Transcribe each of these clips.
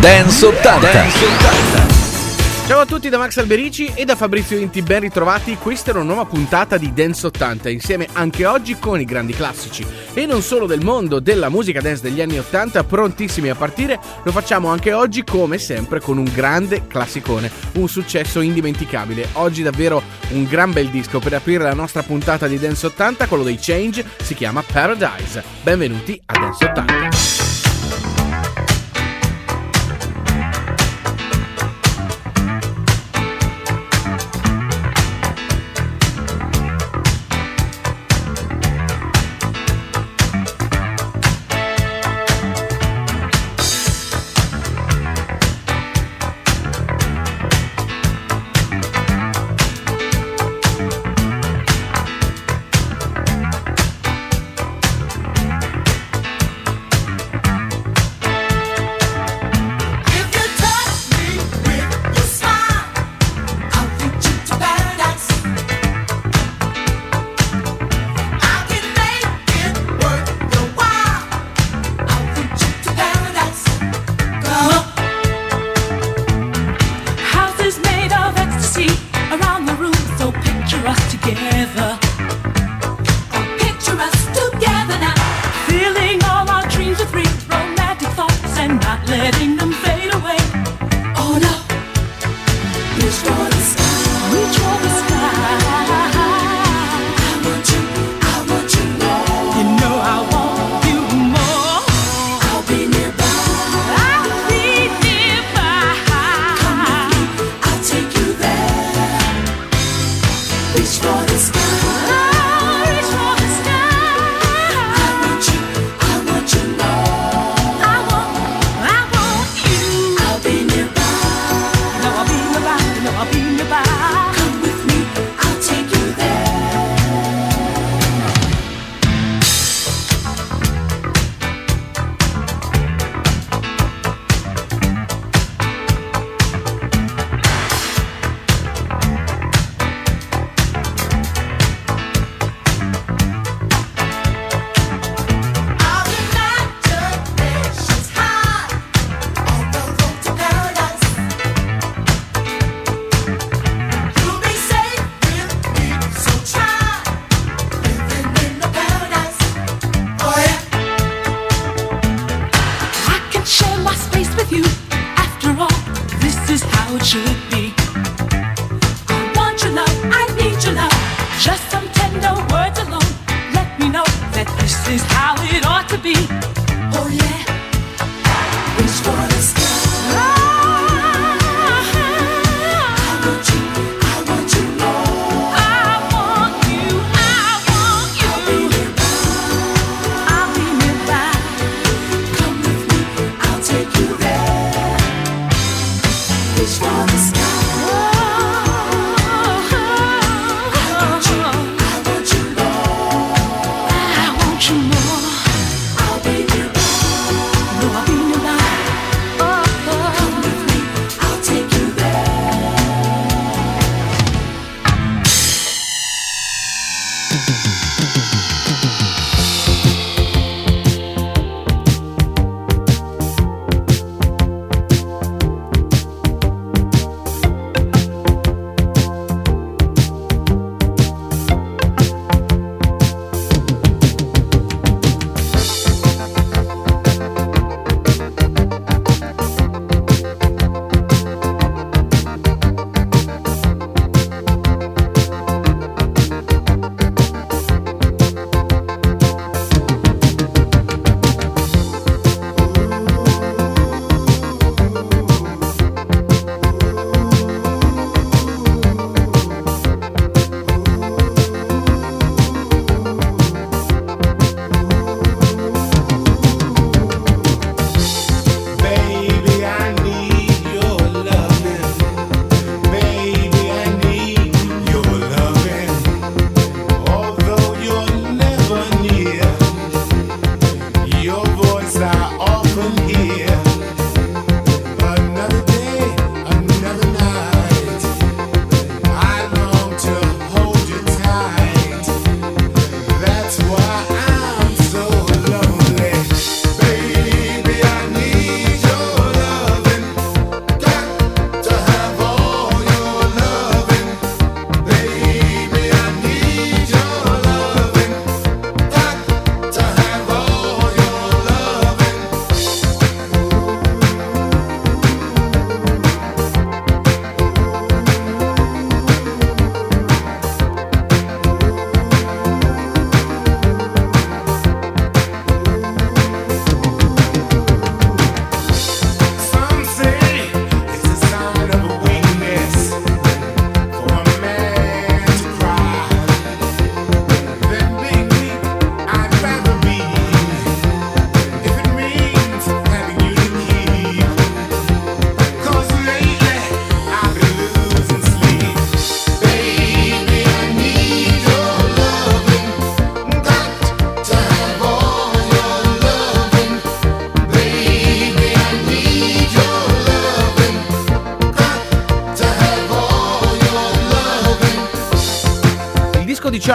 Dance 80. Dance 80. Ciao a tutti da Max Alberici e da Fabrizio Inti, ben ritrovati. Questa è una nuova puntata di Dance 80, insieme anche oggi con i grandi classici. E non solo del mondo della musica dance degli anni 80, prontissimi a partire, lo facciamo anche oggi come sempre con un grande classicone, un successo indimenticabile. Oggi davvero un gran bel disco per aprire la nostra puntata di Dance 80, quello dei Change, si chiama Paradise. Benvenuti a Dance 80.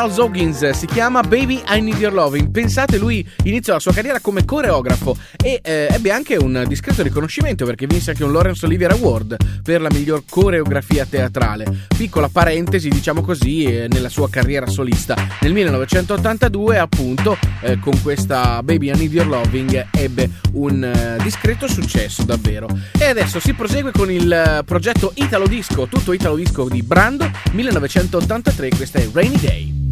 Charles Hawkins, si chiama Baby I Need Your Loving. Pensate, lui iniziò la sua carriera come coreografo e eh, ebbe anche un discreto riconoscimento perché vinse anche un Lawrence Olivier Award per la miglior coreografia teatrale. Piccola parentesi, diciamo così, eh, nella sua carriera solista. Nel 1982, appunto, eh, con questa Baby I Need Your Loving ebbe un eh, discreto successo davvero. E adesso si prosegue con il eh, progetto Italo Disco, tutto Italo Disco di Brando 1983, questa è Rainy Day.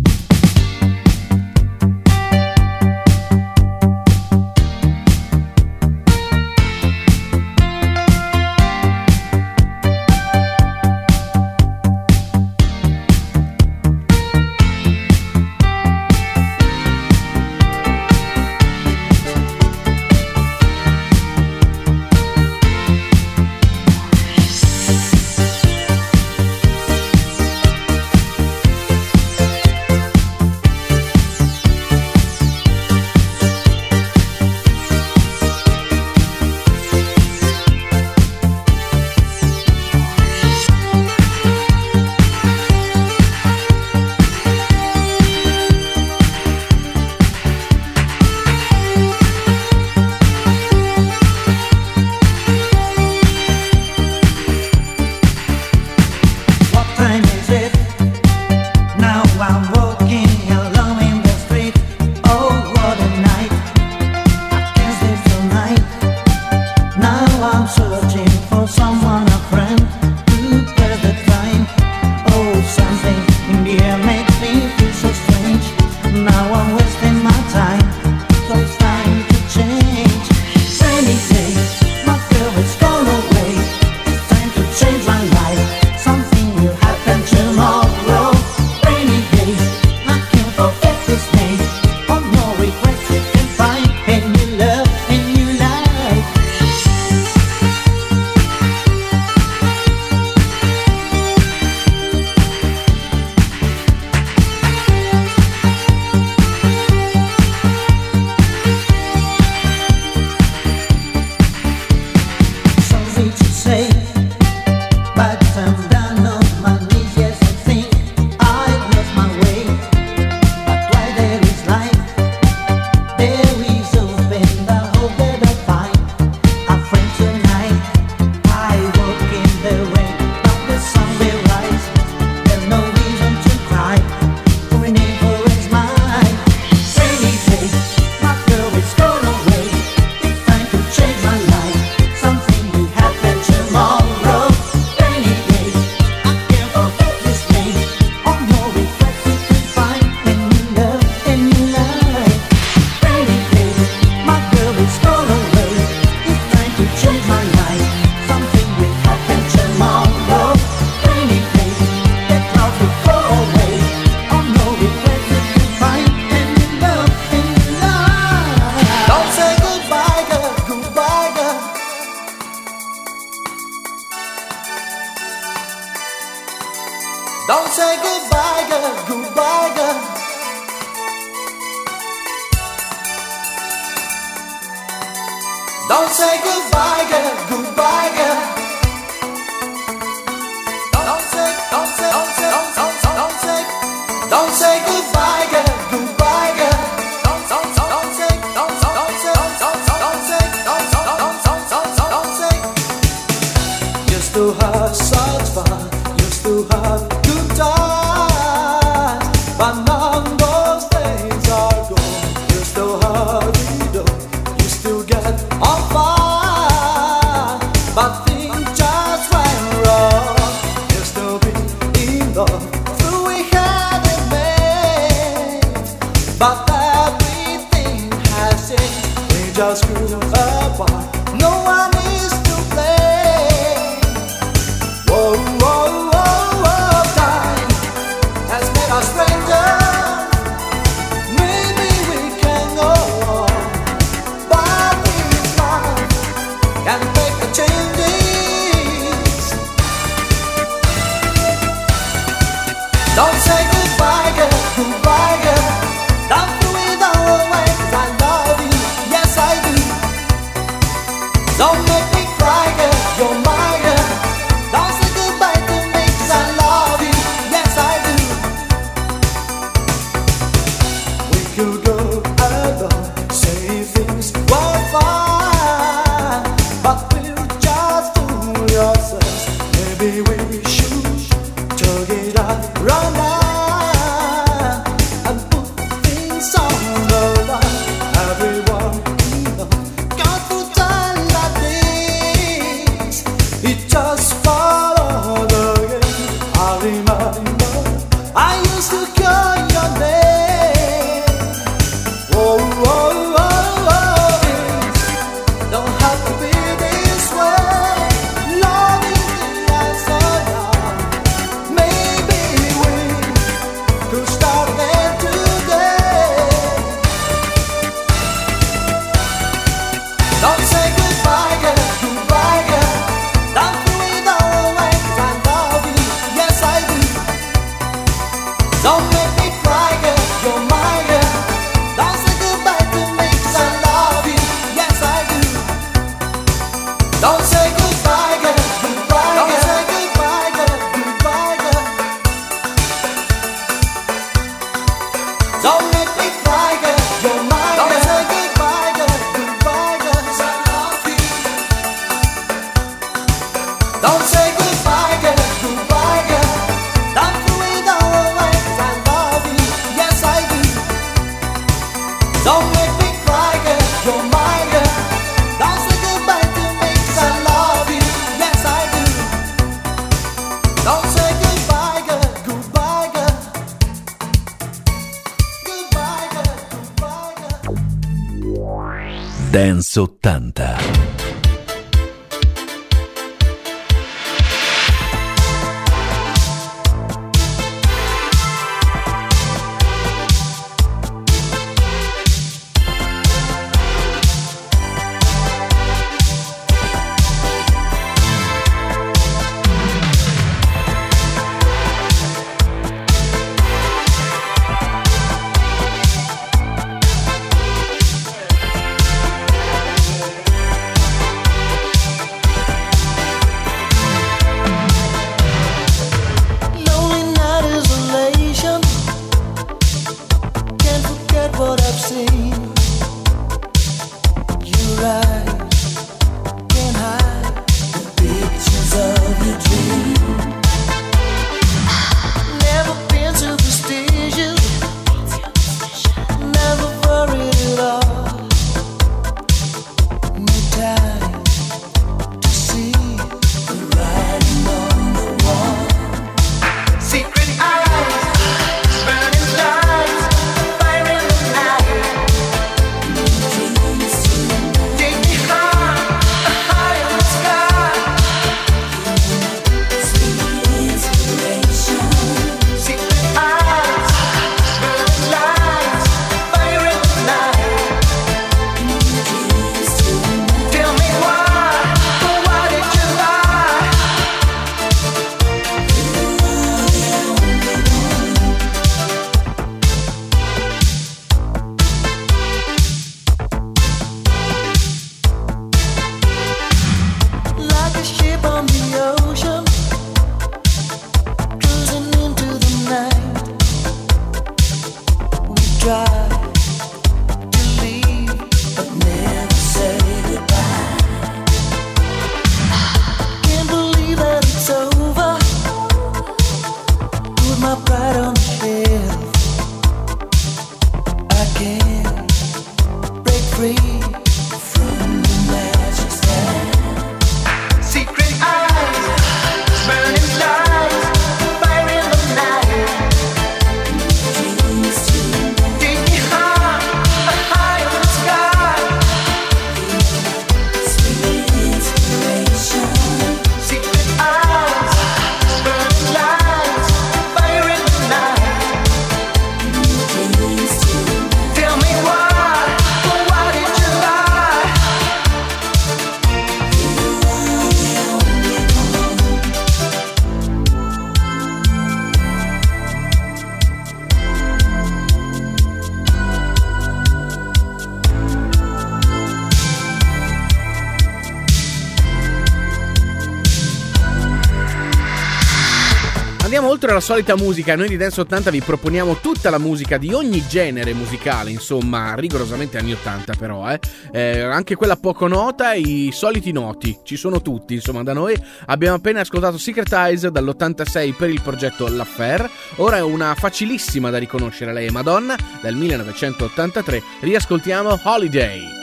Oltre alla solita musica, noi di Dance 80 vi proponiamo tutta la musica di ogni genere musicale, insomma, rigorosamente anni 80 però, eh. eh anche quella poco nota i soliti noti, ci sono tutti, insomma, da noi. Abbiamo appena ascoltato Secret Eyes dall'86 per il progetto L'Affair, ora è una facilissima da riconoscere, lei è Madonna, dal 1983, riascoltiamo Holiday.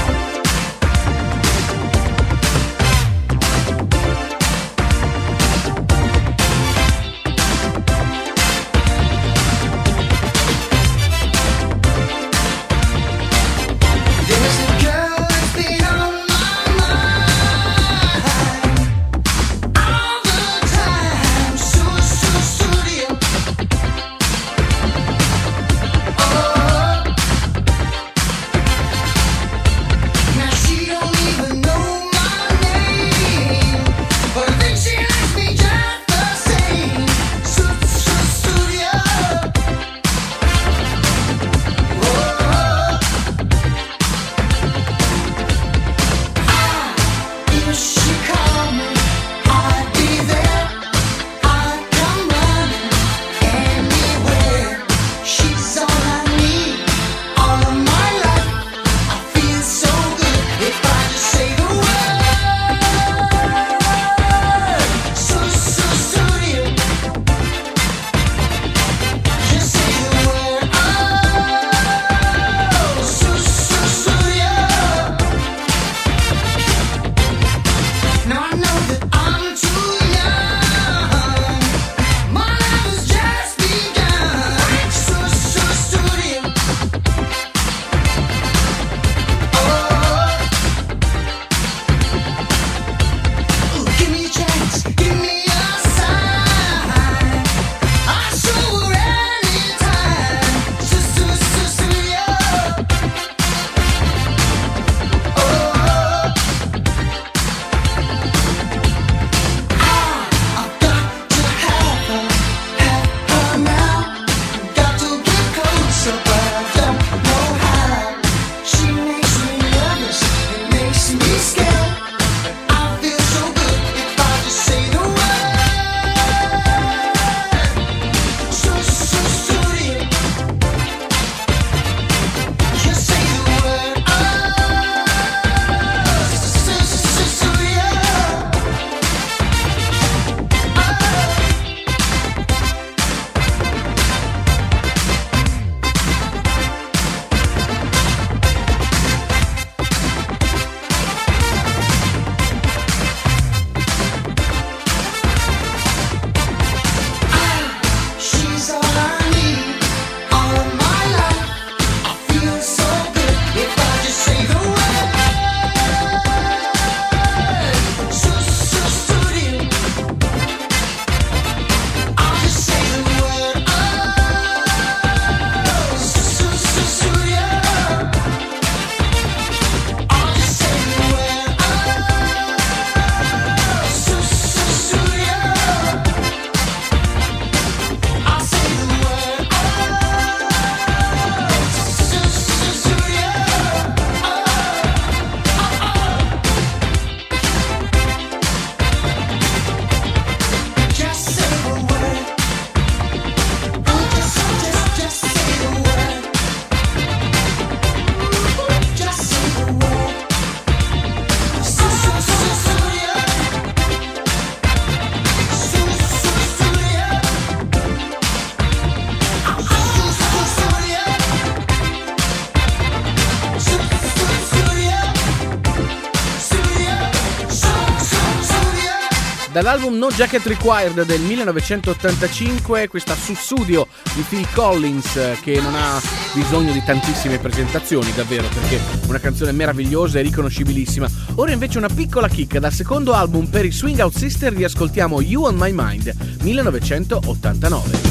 Dall'album No Jacket Required del 1985, questa Sussudio di Phil Collins eh, che non ha bisogno di tantissime presentazioni, davvero, perché una canzone meravigliosa e riconoscibilissima. Ora invece una piccola chicca, dal secondo album per i Swing Out Sister riascoltiamo You on My Mind 1989.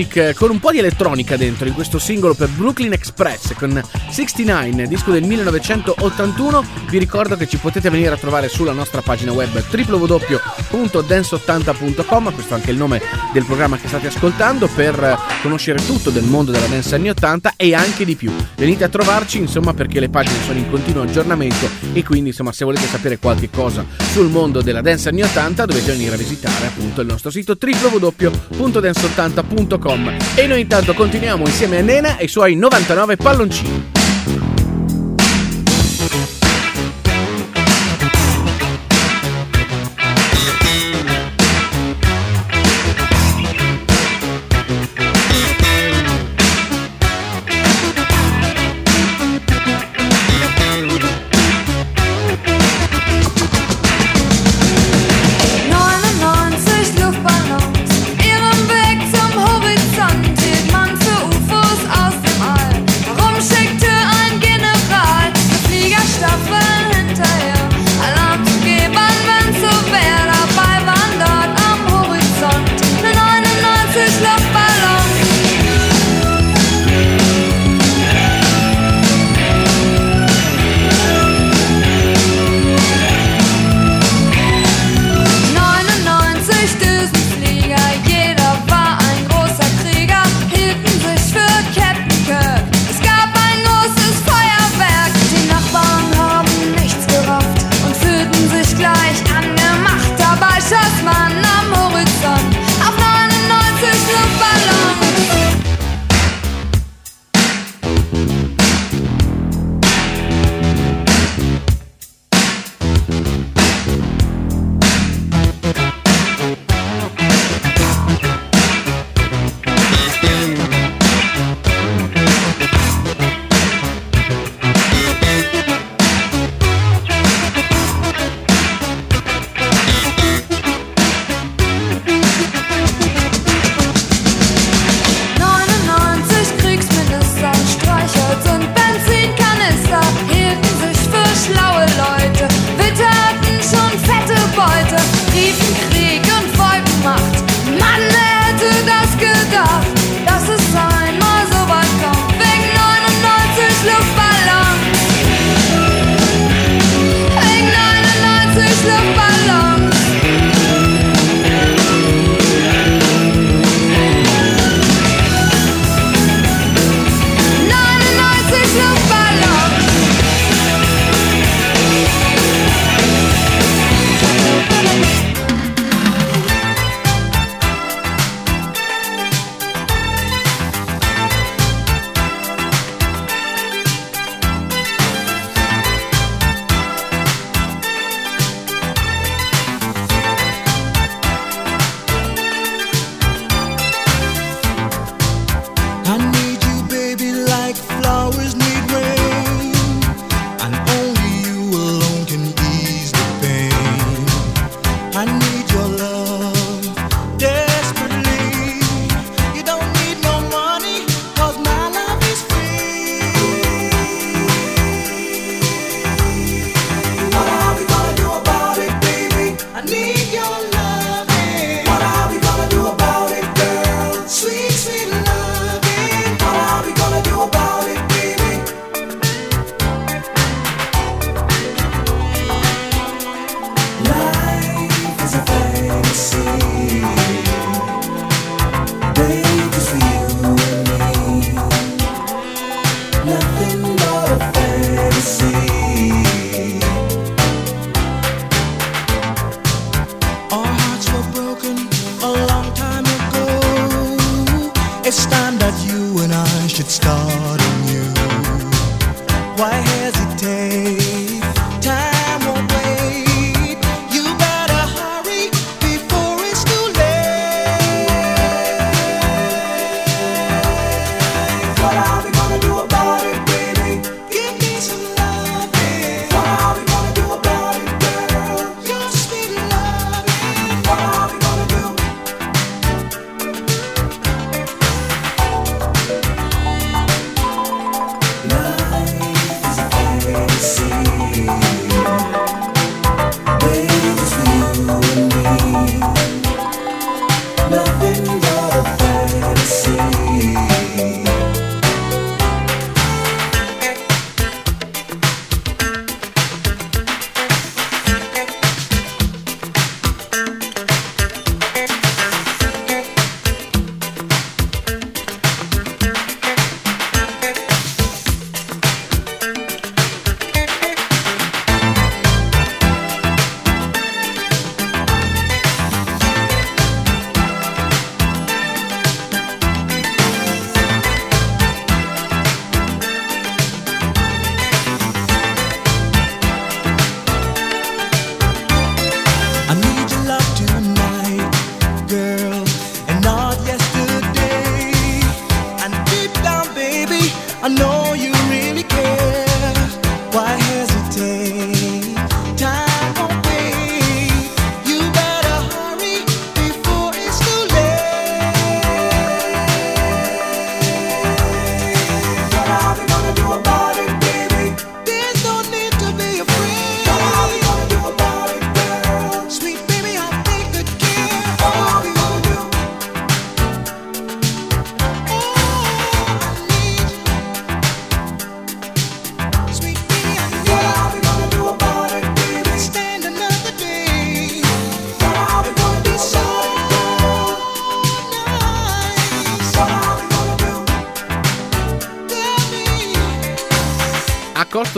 Music eh, con un po' di elettronica dentro in questo singolo per Brooklyn Express con 69, disco del 1981. Vi ricordo che ci potete venire a trovare sulla nostra pagina web www.dance80.com, questo è anche il nome del programma che state ascoltando, per conoscere tutto del mondo della dance anni 80 e anche di più. Venite a trovarci insomma perché le pagine sono in continuo aggiornamento e quindi insomma se volete sapere qualche cosa sul mondo della dance anni 80 dovete venire a visitare appunto il nostro sito www.dance80.com 80.com e noi intanto continuiamo insieme a Nena e i suoi 99 palloncini.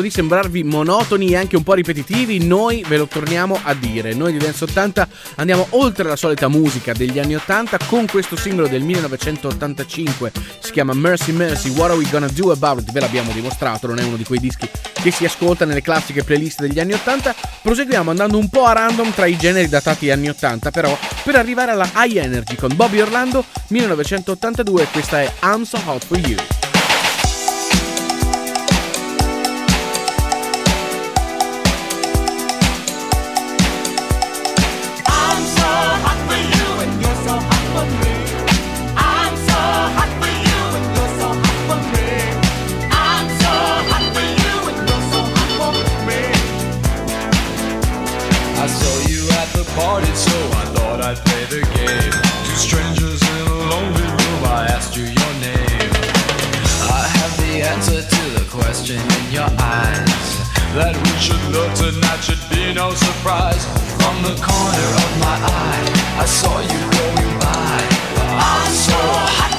Di sembrarvi monotoni e anche un po' ripetitivi, noi ve lo torniamo a dire. Noi di Dance 80 andiamo oltre la solita musica degli anni 80 con questo singolo del 1985, si chiama Mercy Mercy, What Are We Gonna Do About It? Ve l'abbiamo dimostrato, non è uno di quei dischi che si ascolta nelle classiche playlist degli anni 80. Proseguiamo andando un po' a random tra i generi datati anni 80, però per arrivare alla High Energy con Bobby Orlando 1982, questa è I'm So Hot For You. your eyes. That we should love tonight should be no surprise. From the corner of my eye, I saw you going by. I'm so.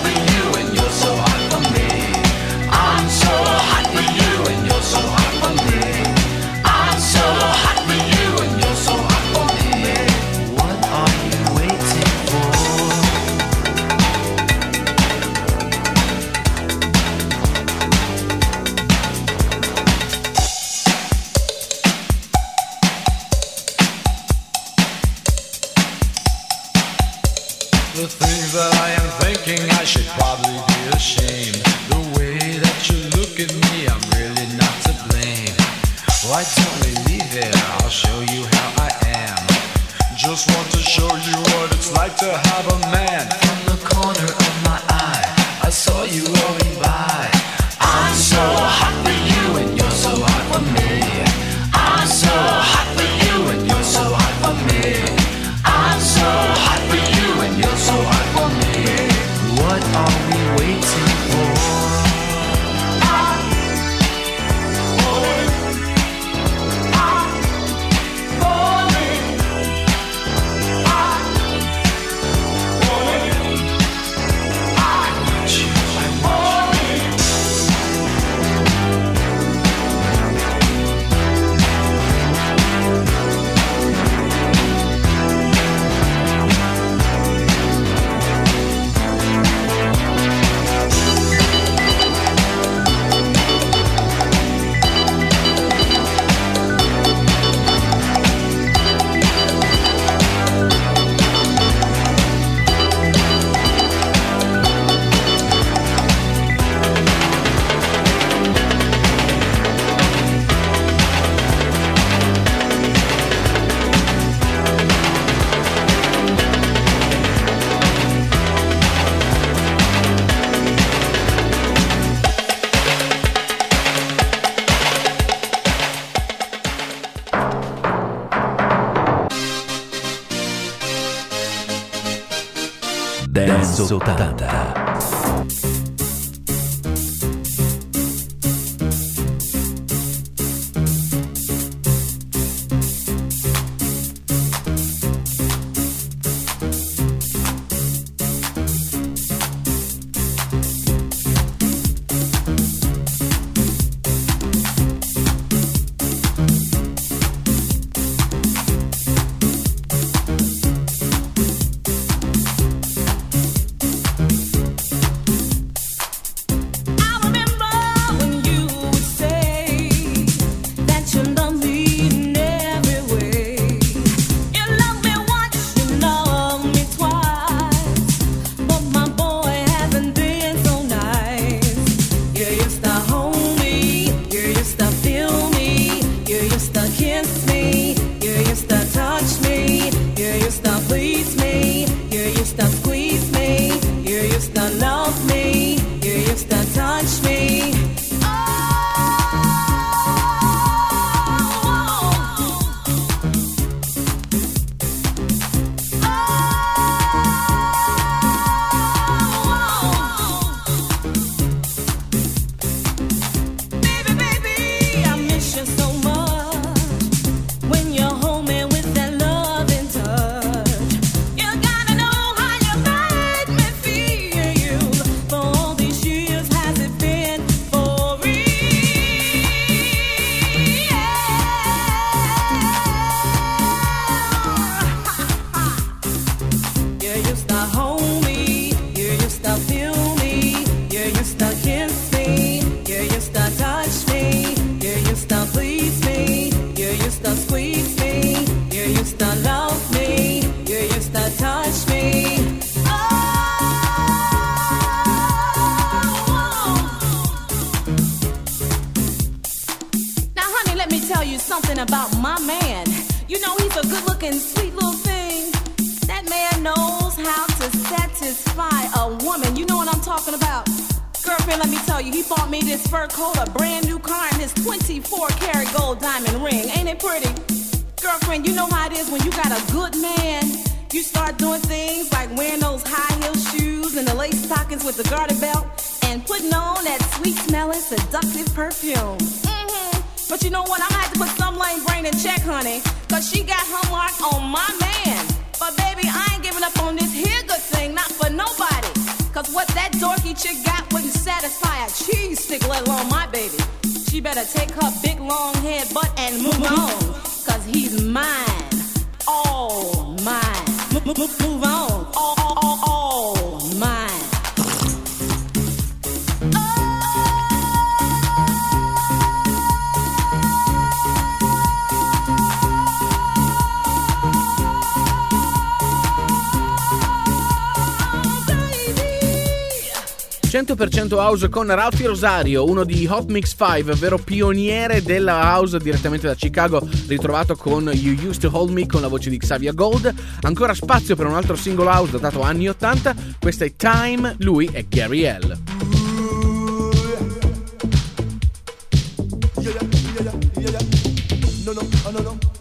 The things that I am thinking, I should probably be ashamed. The way that you look at me, I'm really not to blame. Why don't we leave it? I'll show you how I am. Just want to show you what it's like to have a man. From the corner of my eye, I saw you rolling by. I'm so hot for you and you. against me. house con Ralphie Rosario, uno di Hot Mix 5, vero pioniere della house direttamente da Chicago, ritrovato con You Used to Hold Me con la voce di Xavier Gold. Ancora spazio per un altro singolo house datato anni 80, questa è Time, lui è Gary L. No, no, oh, no, no.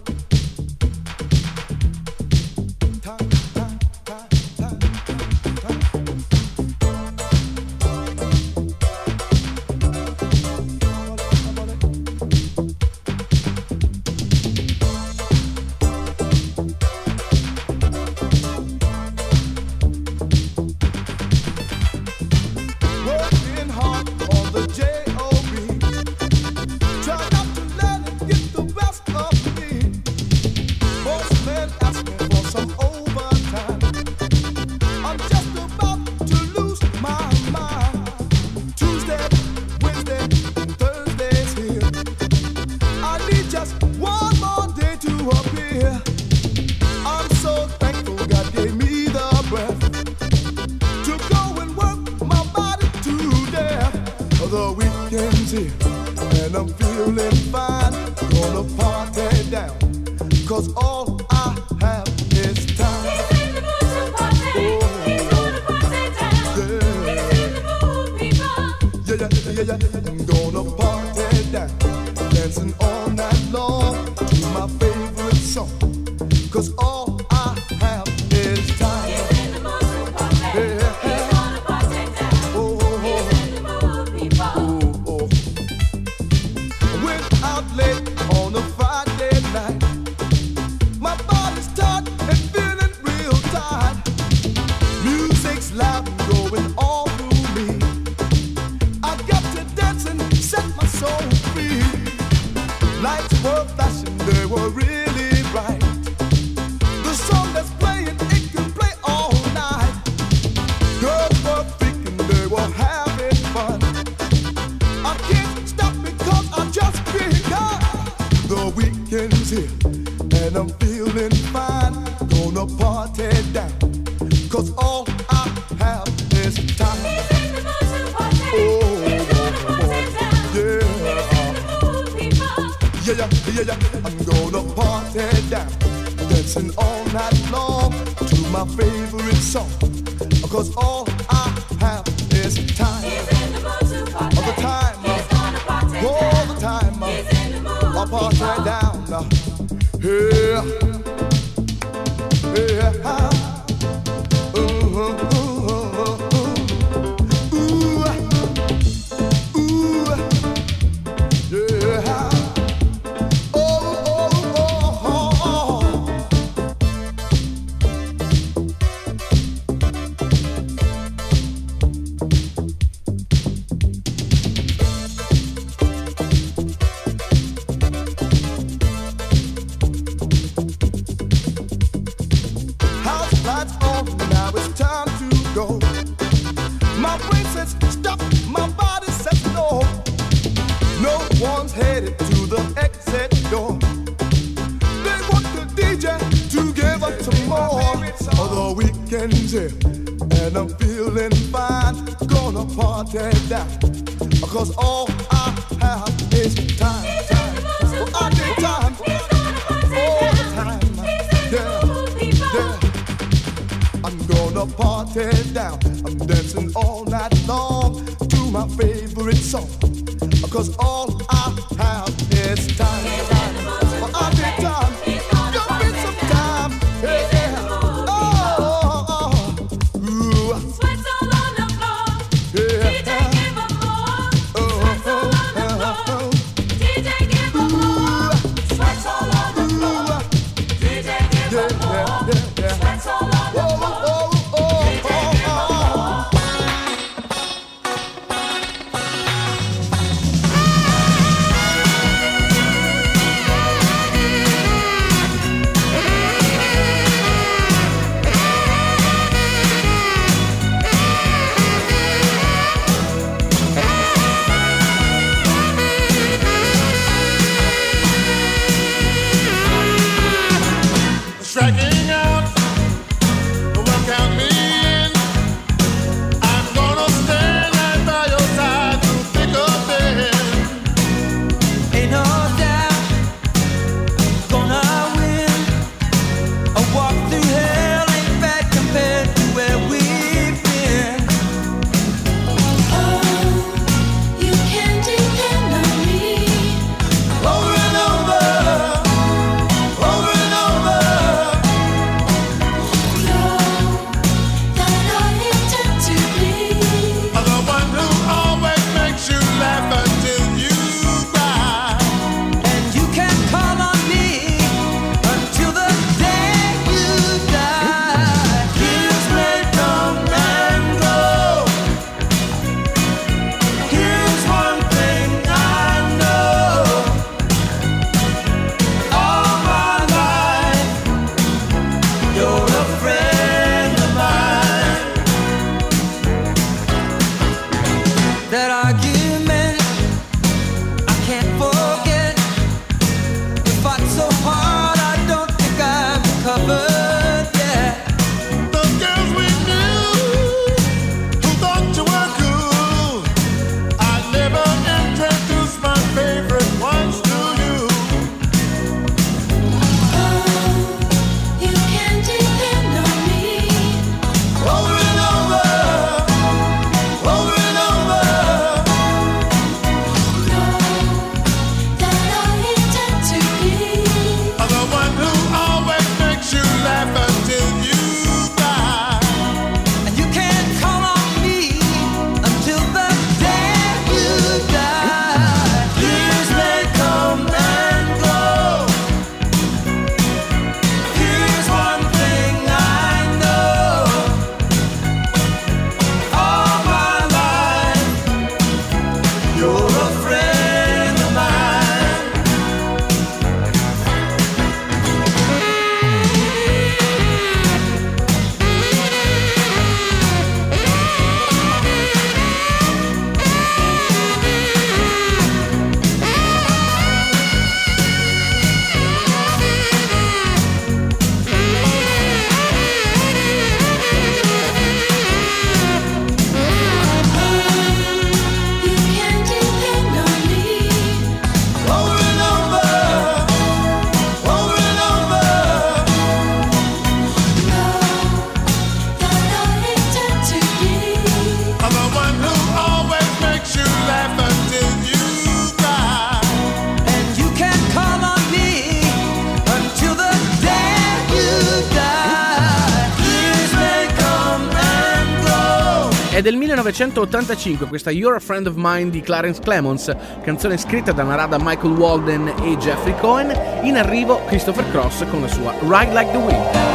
1985 questa You're a Friend of Mine di Clarence Clemons, canzone scritta da Narada Michael Walden e Jeffrey Cohen, in arrivo Christopher Cross con la sua Ride Like the Wind.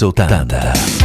80.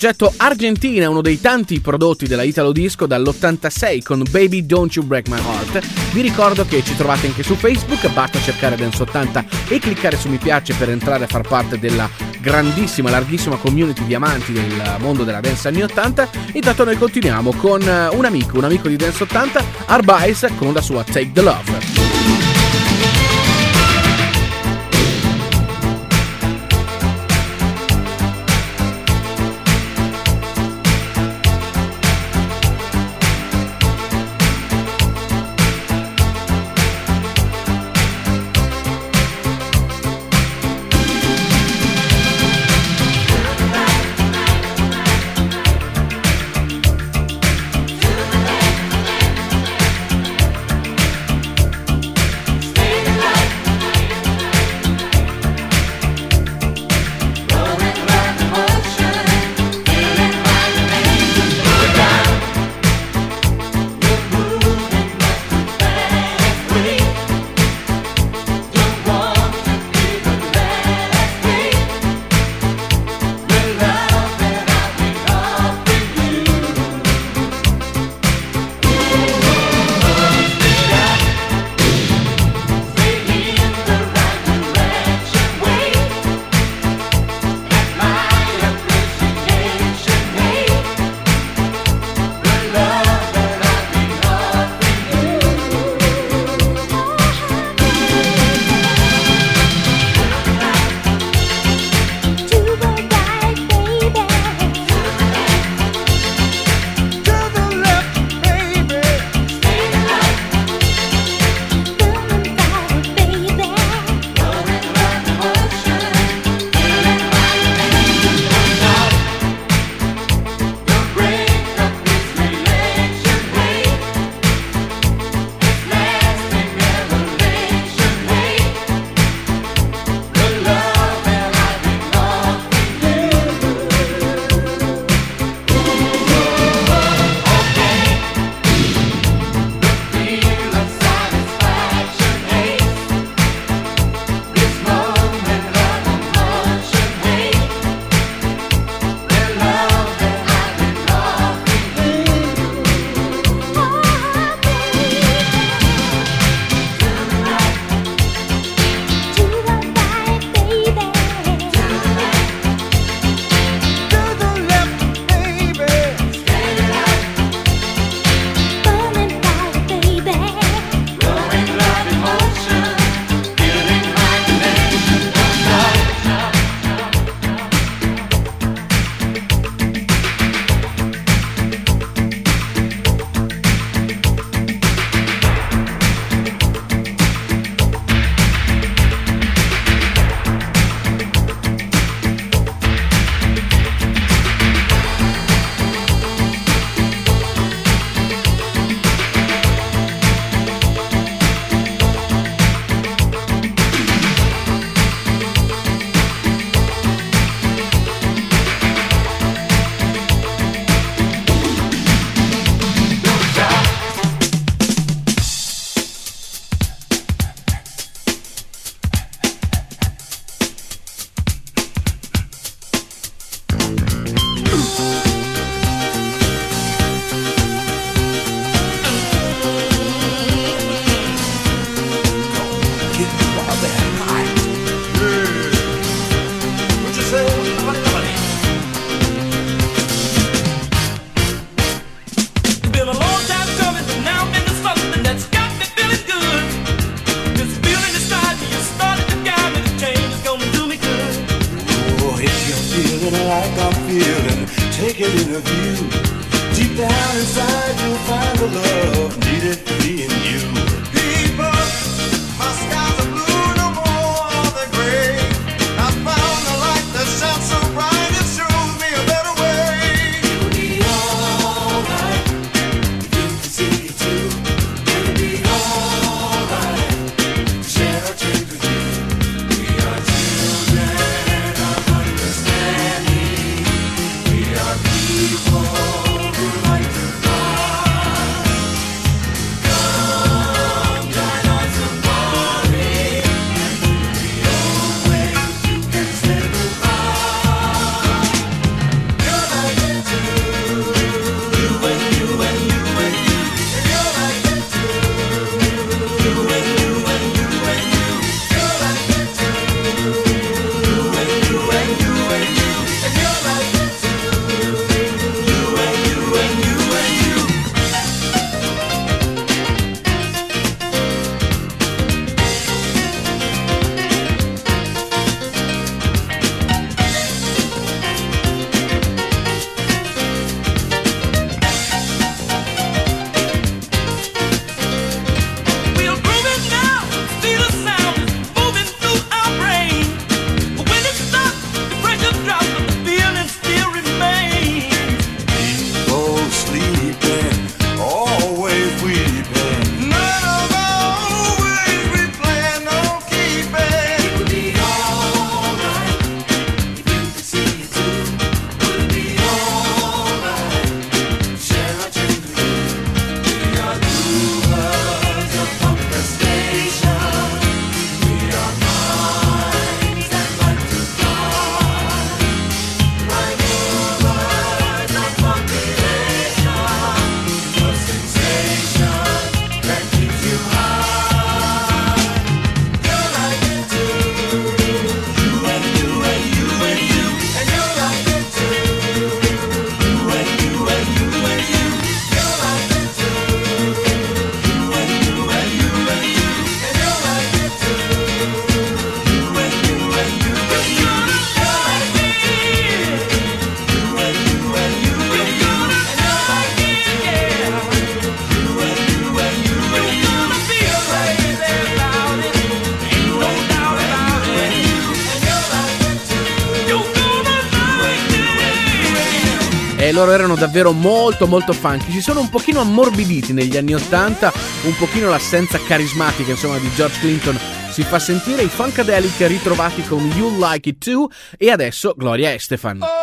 Progetto Argentina, uno dei tanti prodotti della Italo Disco dall'86 con Baby Don't You Break My Heart. Vi ricordo che ci trovate anche su Facebook, basta cercare Dance 80 e cliccare su mi piace per entrare a far parte della grandissima, larghissima community di amanti del mondo della dance anni 80. Intanto noi continuiamo con un amico, un amico di Dance 80, Arbais con la sua Take the Love. Loro erano davvero molto molto funky, si sono un pochino ammorbiditi negli anni 80, un pochino l'assenza carismatica insomma di George Clinton si fa sentire, i Funkadelic ritrovati con You Like It Too e adesso Gloria Estefan. At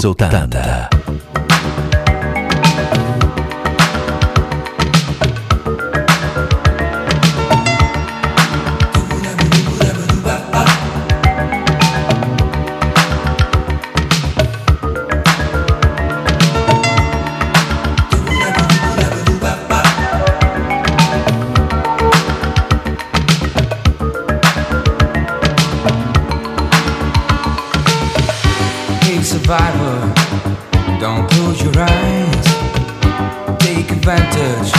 Sultana. survivor. Don't close your eyes. Take advantage.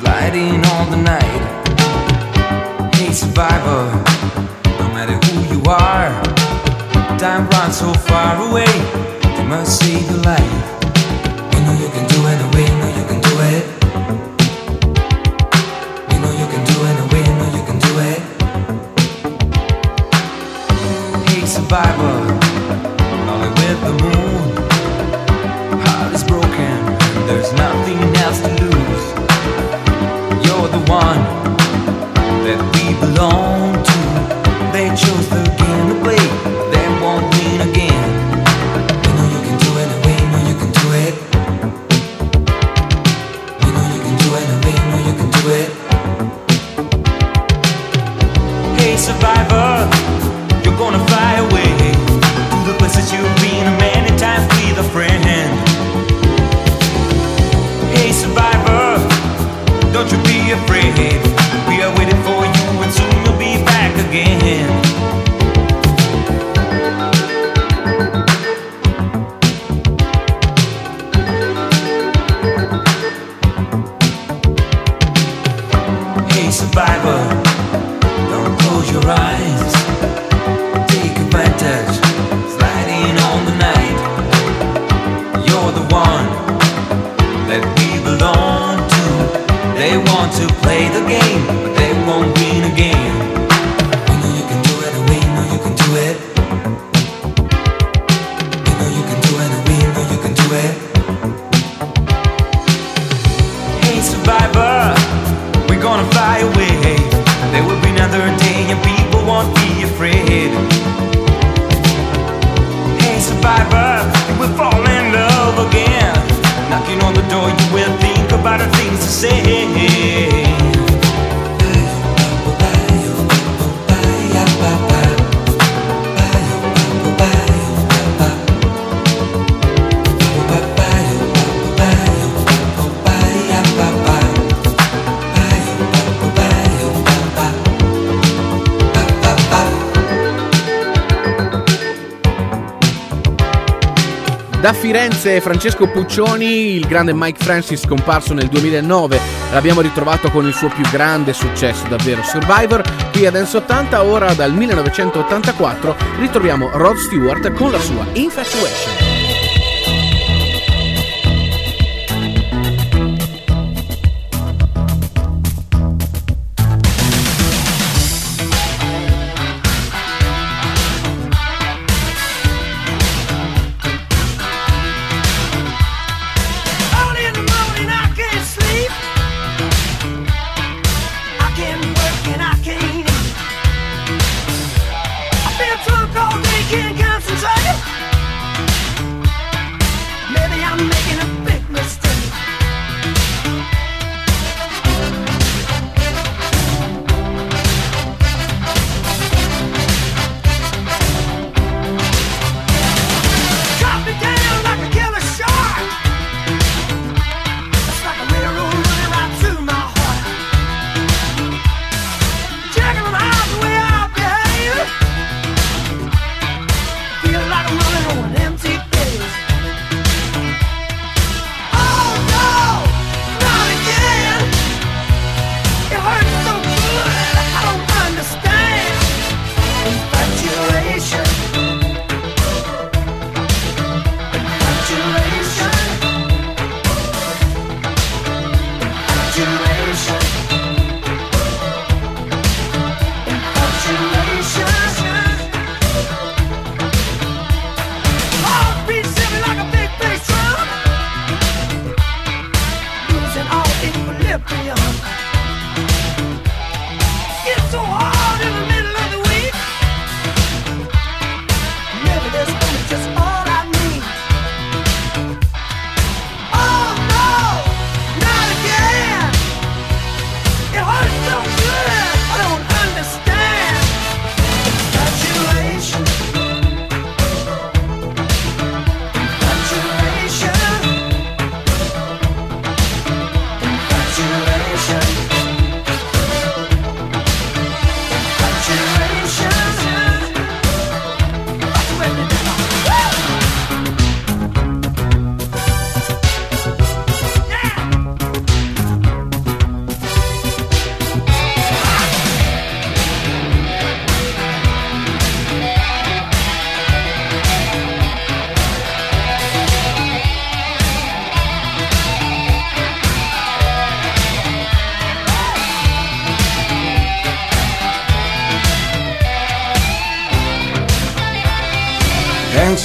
Sliding all the night. Hey, survivor. No matter who you are, time runs so far away. You must see the light. You know you can do it away. You know you can do it. You know you can do it. You know you can do it. Hey, survivor. belong to. They chose the game to play. Francesco Puccioni, il grande Mike Francis scomparso nel 2009. L'abbiamo ritrovato con il suo più grande successo, davvero Survivor. Qui ad Dance 80, ora dal 1984, ritroviamo Rod Stewart con la sua Infatuation.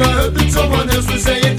and I hope that someone else will say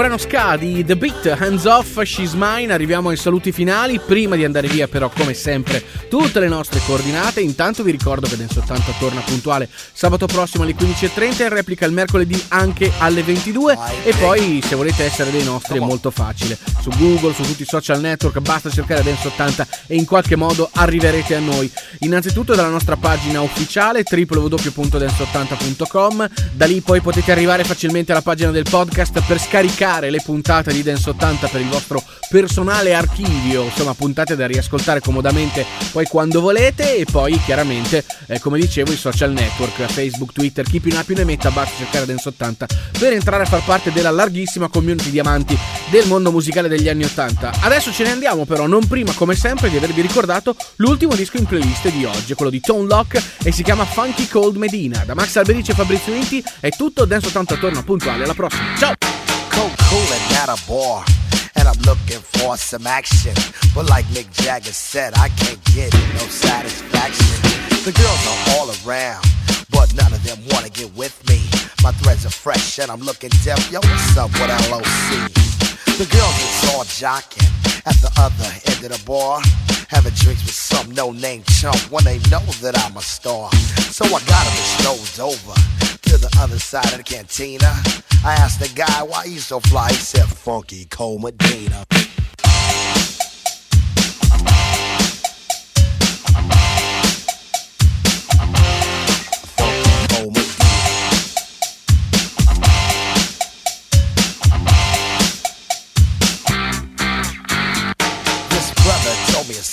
brano ska di The Beat, Hands Off, She's Mine, arriviamo ai saluti finali. Prima di andare via, però, come sempre, tutte le nostre coordinate. Intanto vi ricordo che Dance 80 torna puntuale sabato prossimo alle 15.30 e replica il mercoledì anche alle 22. E poi, se volete essere dei nostri, è molto facile. Su Google, su tutti i social network, basta cercare Dance 80 e in qualche modo arriverete a noi. Innanzitutto dalla nostra pagina ufficiale www.dance80.com. Da lì poi potete arrivare facilmente alla pagina del podcast per scaricare le puntate di Dance 80 per il vostro personale archivio, insomma puntate da riascoltare comodamente poi quando volete e poi chiaramente eh, come dicevo i social network Facebook, Twitter, chi più ne ha più ne metta basta cercare Dance 80 per entrare a far parte della larghissima community di amanti del mondo musicale degli anni 80. Adesso ce ne andiamo però non prima come sempre di avervi ricordato l'ultimo disco in playlist di oggi, quello di Tone Lock e si chiama Funky Cold Medina. Da Max Alberici e Fabrizio Inti è tutto, Dance 80 torna puntuale, alla prossima. Ciao! Cold cooling at a bar. And I'm looking for some action. But like Mick Jagger said, I can't get no satisfaction. The girls are all around, but none of them wanna get with me. My threads are fresh and I'm looking deaf. Yo, what's up with LOC? The girls is all jocking at the other end of the bar. Having drinks with some no-name chump when they know that I'm a star. So I got them strolled over to the other side of the cantina. I asked the guy why you so fly. He said, Funky Cole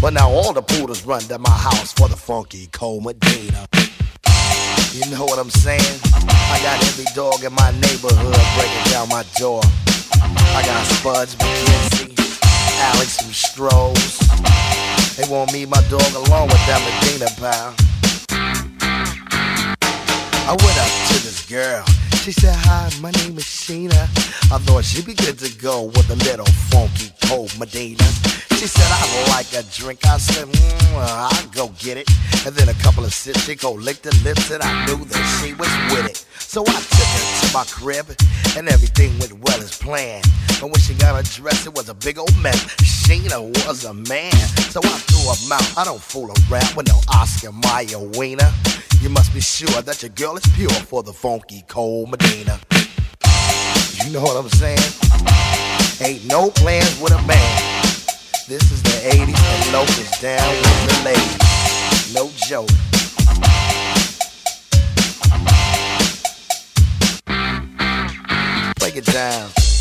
But now all the poodles run to my house for the funky cold Medina. You know what I'm saying? I got every dog in my neighborhood breaking down my door. I got Spuds, McKenzie, Alex from Strohs. They want me, my dog, along with that Medina pal. I went up to this girl. She said, Hi, my name is Sheena. I thought she'd be good to go with a little funky cold Medina. She said, I like a drink. I said, mm, well, I'll go get it. And then a couple of sips, she go lick the lips, and I knew that she was with it. So I took her to my crib, and everything went well as planned. But when she got her dress, it was a big old mess. Sheena was a man, so I threw her mouth. I don't fool around with no Oscar Mayer wiener. You must be sure that your girl is pure for the funky cold Medina. You know what I'm saying? Ain't no plans with a man. This is the 80s and Locust down with the ladies. No joke. Break it down.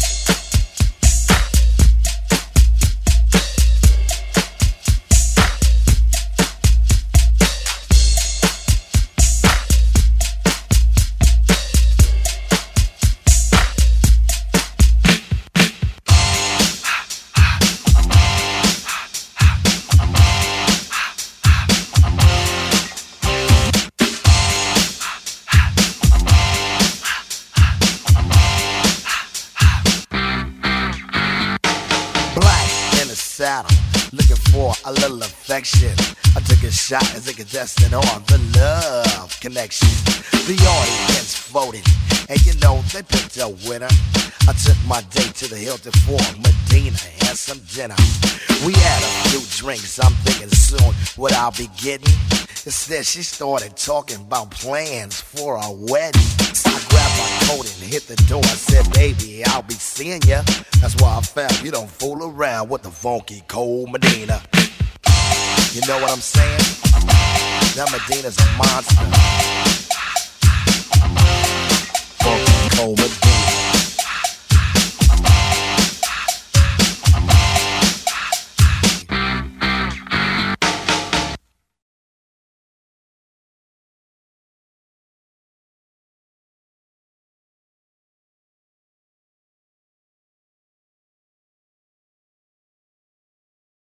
I took a shot as a contestant on the love connection. The audience voted, and you know they picked a winner. I took my date to the Hilton for Medina and some dinner. We had a few drinks, I'm thinking soon what I'll be getting. Instead, she started talking about plans for a wedding. So I grabbed my coat and hit the door. I said, baby, I'll be seeing ya. That's why I found you don't fool around with the funky cold Medina. You know what I'm saying? That Medina's a monster. Funky Medina.